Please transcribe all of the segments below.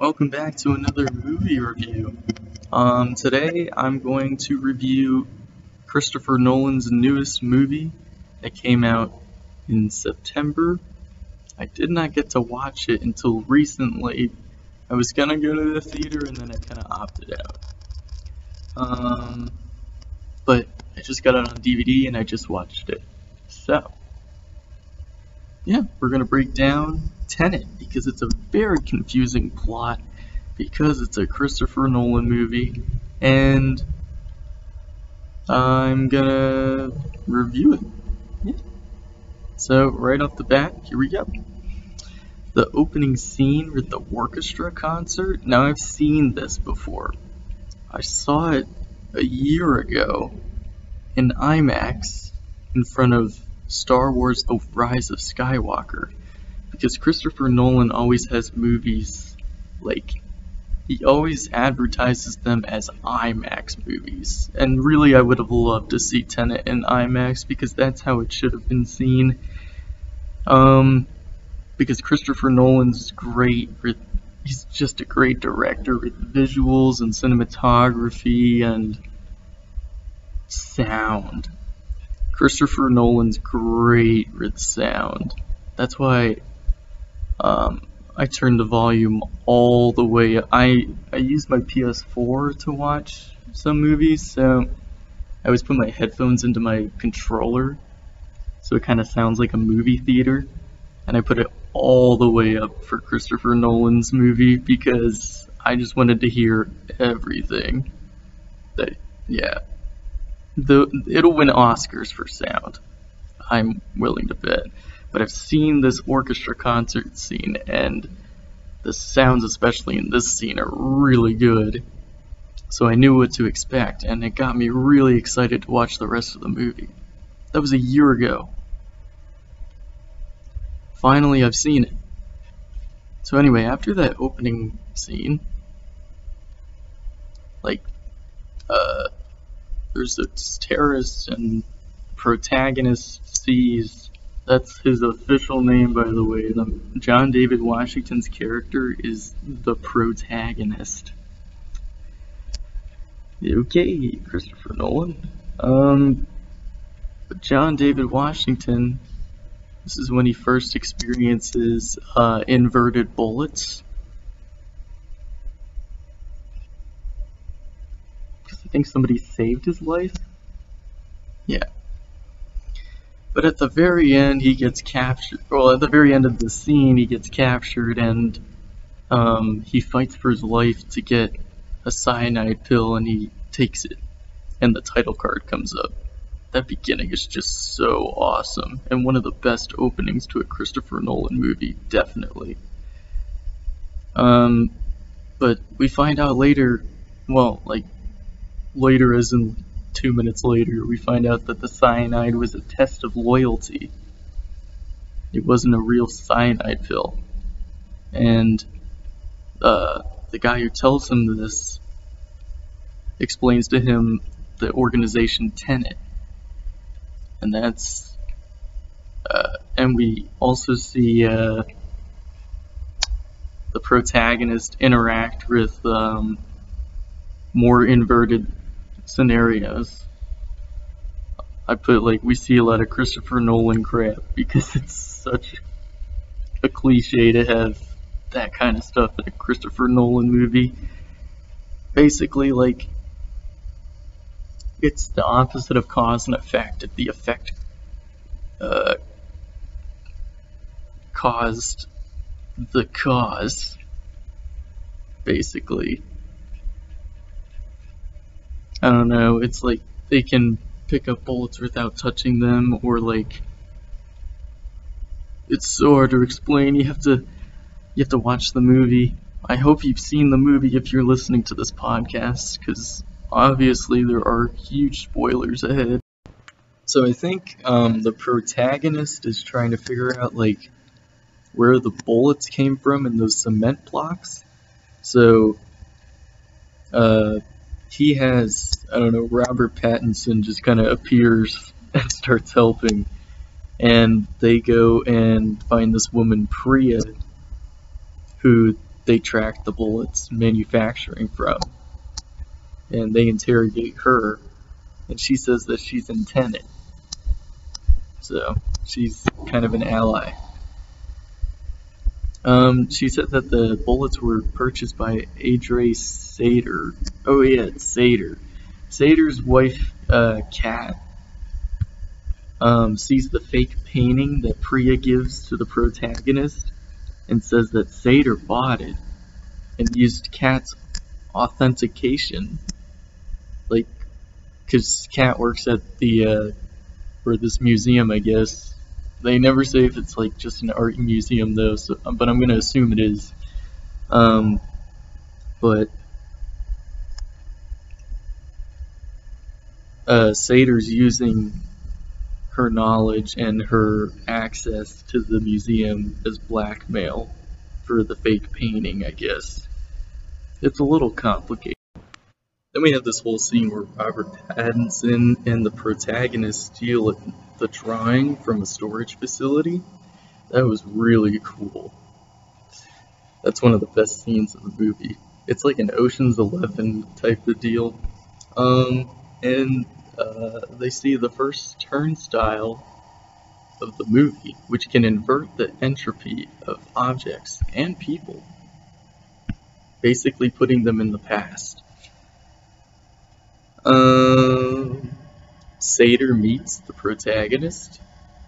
Welcome back to another movie review. Um, today I'm going to review Christopher Nolan's newest movie that came out in September. I did not get to watch it until recently. I was gonna go to the theater and then I kind of opted out. Um, but I just got it on DVD and I just watched it. So, yeah, we're gonna break down Tenet because it's a very confusing plot because it's a Christopher Nolan movie and I'm gonna review it. Yeah. So right off the bat, here we go. The opening scene with the orchestra concert. Now I've seen this before. I saw it a year ago in IMAX in front of Star Wars The Rise of Skywalker because Christopher Nolan always has movies like he always advertises them as IMAX movies. And really I would have loved to see Tenet in IMAX because that's how it should have been seen. Um because Christopher Nolan's great with he's just a great director with visuals and cinematography and sound. Christopher Nolan's great with sound. That's why um, I turned the volume all the way. I I use my PS4 to watch some movies, so I always put my headphones into my controller, so it kind of sounds like a movie theater, and I put it all the way up for Christopher Nolan's movie because I just wanted to hear everything. That yeah, the it'll win Oscars for sound. I'm willing to bet. But I've seen this orchestra concert scene, and the sounds, especially in this scene, are really good. So I knew what to expect, and it got me really excited to watch the rest of the movie. That was a year ago. Finally, I've seen it. So anyway, after that opening scene, like, uh, there's this terrorist and protagonist sees that's his official name by the way the john david washington's character is the protagonist okay christopher nolan um john david washington this is when he first experiences uh, inverted bullets I think somebody saved his life. Yeah. But at the very end, he gets captured. Well, at the very end of the scene, he gets captured and um, he fights for his life to get a cyanide pill and he takes it. And the title card comes up. That beginning is just so awesome and one of the best openings to a Christopher Nolan movie, definitely. Um, but we find out later, well, like later, as in two minutes later, we find out that the cyanide was a test of loyalty. It wasn't a real cyanide pill. And uh, the guy who tells him this explains to him the organization Tenet. And that's. Uh, and we also see uh, the protagonist interact with um, more inverted scenarios. I put like we see a lot of Christopher Nolan crap because it's such a cliche to have that kind of stuff in a Christopher Nolan movie. Basically, like it's the opposite of cause and effect. The effect uh, caused the cause, basically, I don't know, it's like they can pick up bullets without touching them, or like it's so hard to explain. You have to you have to watch the movie. I hope you've seen the movie if you're listening to this podcast, because obviously there are huge spoilers ahead. So I think um, the protagonist is trying to figure out like where the bullets came from in those cement blocks. So uh, he has I don't know Robert Pattinson just kind of appears and starts helping, and they go and find this woman Priya, who they track the bullets manufacturing from. And they interrogate her, and she says that she's in Tenet. So, she's kind of an ally. Um, she said that the bullets were purchased by Adre Sator. Oh yeah, it's Sator. Sator's wife, uh, Kat, um, sees the fake painting that Priya gives to the protagonist and says that Sator bought it and used Kat's authentication. Like, because Kat works at the, uh, or this museum, I guess, they never say if it's like just an art museum though, so, but I'm gonna assume it is. Um, but uh, Sator's using her knowledge and her access to the museum as blackmail for the fake painting, I guess. It's a little complicated. Then we have this whole scene where Robert Pattinson and the protagonist steal the drawing from a storage facility. That was really cool. That's one of the best scenes of the movie. It's like an Ocean's Eleven type of deal. Um, and uh, they see the first turnstile of the movie, which can invert the entropy of objects and people, basically putting them in the past. Um, Sator meets the protagonist,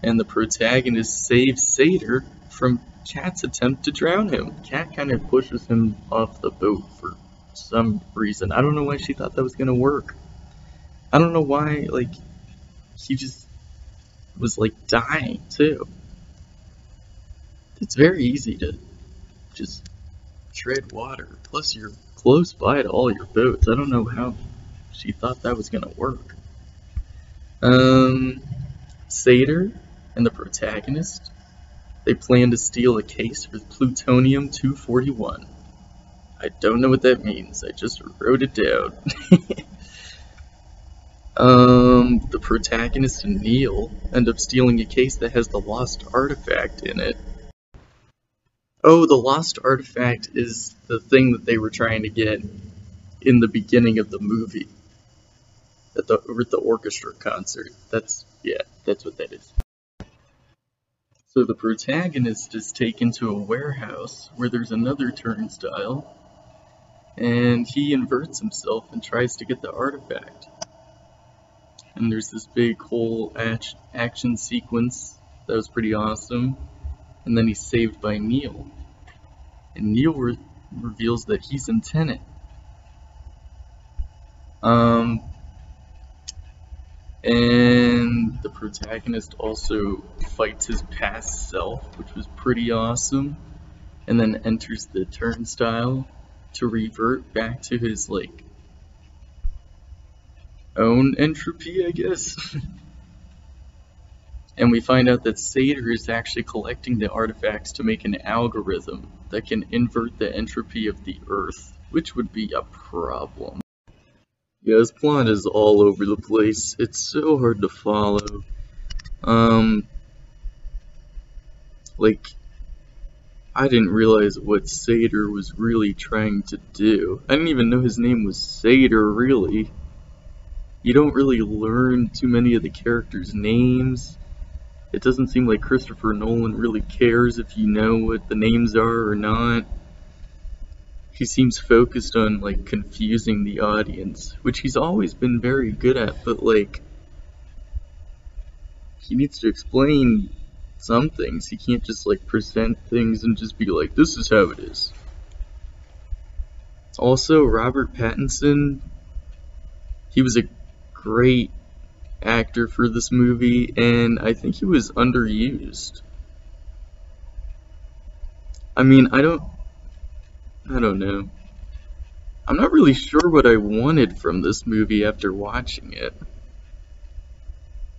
and the protagonist saves Sator from Kat's attempt to drown him. Kat kind of pushes him off the boat for some reason. I don't know why she thought that was gonna work. I don't know why, like, he just was like dying too. It's very easy to just tread water. Plus, you're close by to all your boats. I don't know how she thought that was gonna work. Um, and the protagonist, they plan to steal a case with plutonium-241. I don't know what that means, I just wrote it down. um, the protagonist and Neil end up stealing a case that has the lost artifact in it. Oh, the lost artifact is the thing that they were trying to get in the beginning of the movie at the at the orchestra concert. That's yeah, that's what that is. So the protagonist is taken to a warehouse where there's another turnstile, and he inverts himself and tries to get the artifact. And there's this big whole act action sequence that was pretty awesome. And then he's saved by Neil. And Neil re reveals that he's in Tenet. Um, and the protagonist also fights his past self, which was pretty awesome. And then enters the turnstile to revert back to his, like, own entropy, I guess. and we find out that Sator is actually collecting the artifacts to make an algorithm that can invert the entropy of the Earth, which would be a problem. Yeah, this plot is all over the place. It's so hard to follow. Um, like, I didn't realize what Sator was really trying to do. I didn't even know his name was Sator, really. You don't really learn too many of the characters' names. It doesn't seem like Christopher Nolan really cares if you know what the names are or not he seems focused on like confusing the audience, which he's always been very good at, but like he needs to explain some things. He can't just like present things and just be like, this is how it is. Also, Robert Pattinson, he was a great actor for this movie, and I think he was underused. I mean, I don't I don't know. I'm not really sure what I wanted from this movie after watching it.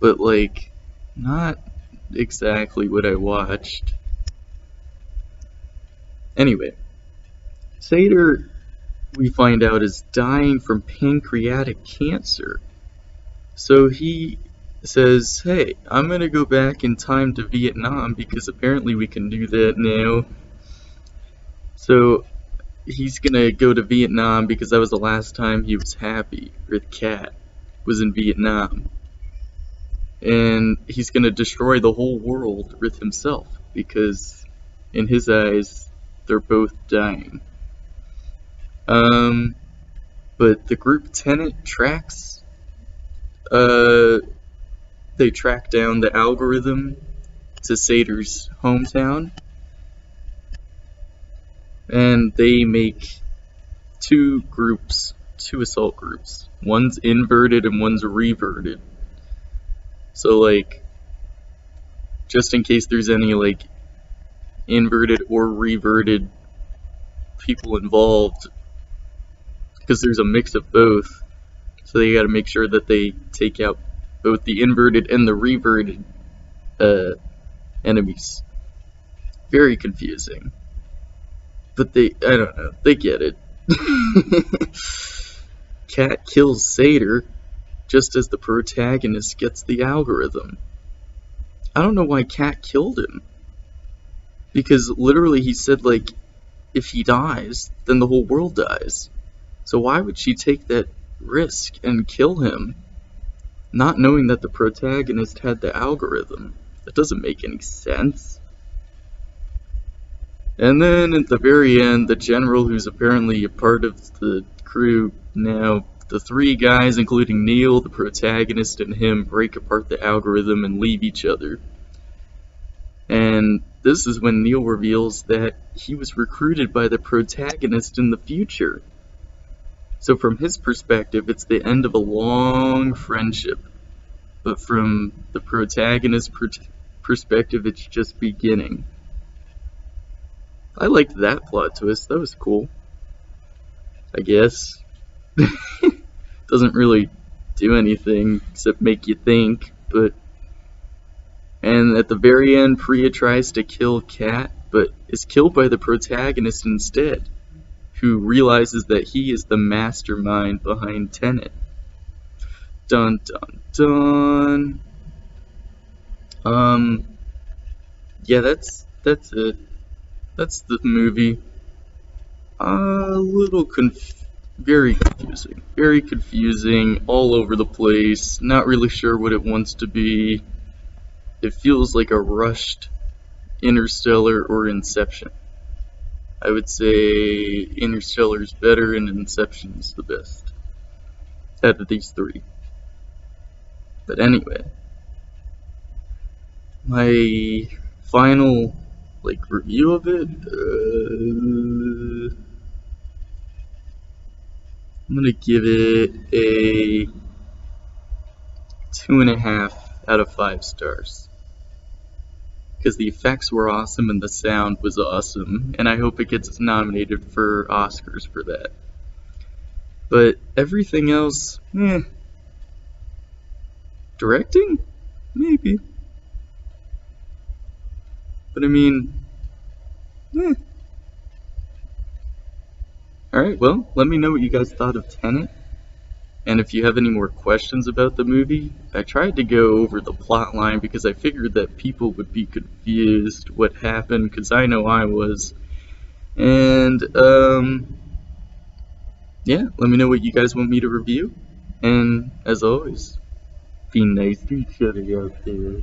But, like, not exactly what I watched. Anyway, Sator, we find out, is dying from pancreatic cancer. So he says, hey, I'm gonna go back in time to Vietnam because apparently we can do that now. So he's gonna go to Vietnam because that was the last time he was happy with Kat was in Vietnam. And he's gonna destroy the whole world with himself because in his eyes they're both dying. Um but the group Tenet tracks uh they track down the algorithm to Sator's hometown and they make two groups, two assault groups. One's inverted and one's reverted. So like, just in case there's any like inverted or reverted people involved, because there's a mix of both, so they got to make sure that they take out both the inverted and the reverted uh, enemies. Very confusing. But they, I don't know, they get it. Kat kills Sator just as the protagonist gets the algorithm. I don't know why Kat killed him. Because literally he said, like, if he dies, then the whole world dies. So why would she take that risk and kill him, not knowing that the protagonist had the algorithm? That doesn't make any sense. And then at the very end, the general, who's apparently a part of the crew now, the three guys, including Neil, the protagonist, and him, break apart the algorithm and leave each other. And this is when Neil reveals that he was recruited by the protagonist in the future. So from his perspective, it's the end of a long friendship. But from the protagonist's per perspective, it's just beginning. I liked that plot twist. That was cool. I guess. Doesn't really do anything except make you think, but. And at the very end, Priya tries to kill Kat, but is killed by the protagonist instead, who realizes that he is the mastermind behind Tenet. Dun dun dun. Um. Yeah, that's that's it that's the movie. A little conf very confusing. Very confusing, all over the place, not really sure what it wants to be. It feels like a rushed Interstellar or Inception. I would say Interstellar is better and Inception is the best out of these three. But anyway, my final like review of it. Uh, I'm gonna give it a two and a half out of five stars because the effects were awesome and the sound was awesome, and I hope it gets nominated for Oscars for that. But everything else, eh. Directing? Maybe. But I mean, eh. Alright, well, let me know what you guys thought of Tenet. And if you have any more questions about the movie, I tried to go over the plot line because I figured that people would be confused what happened, because I know I was. And, um, yeah, let me know what you guys want me to review. And, as always, be nice to each other out there.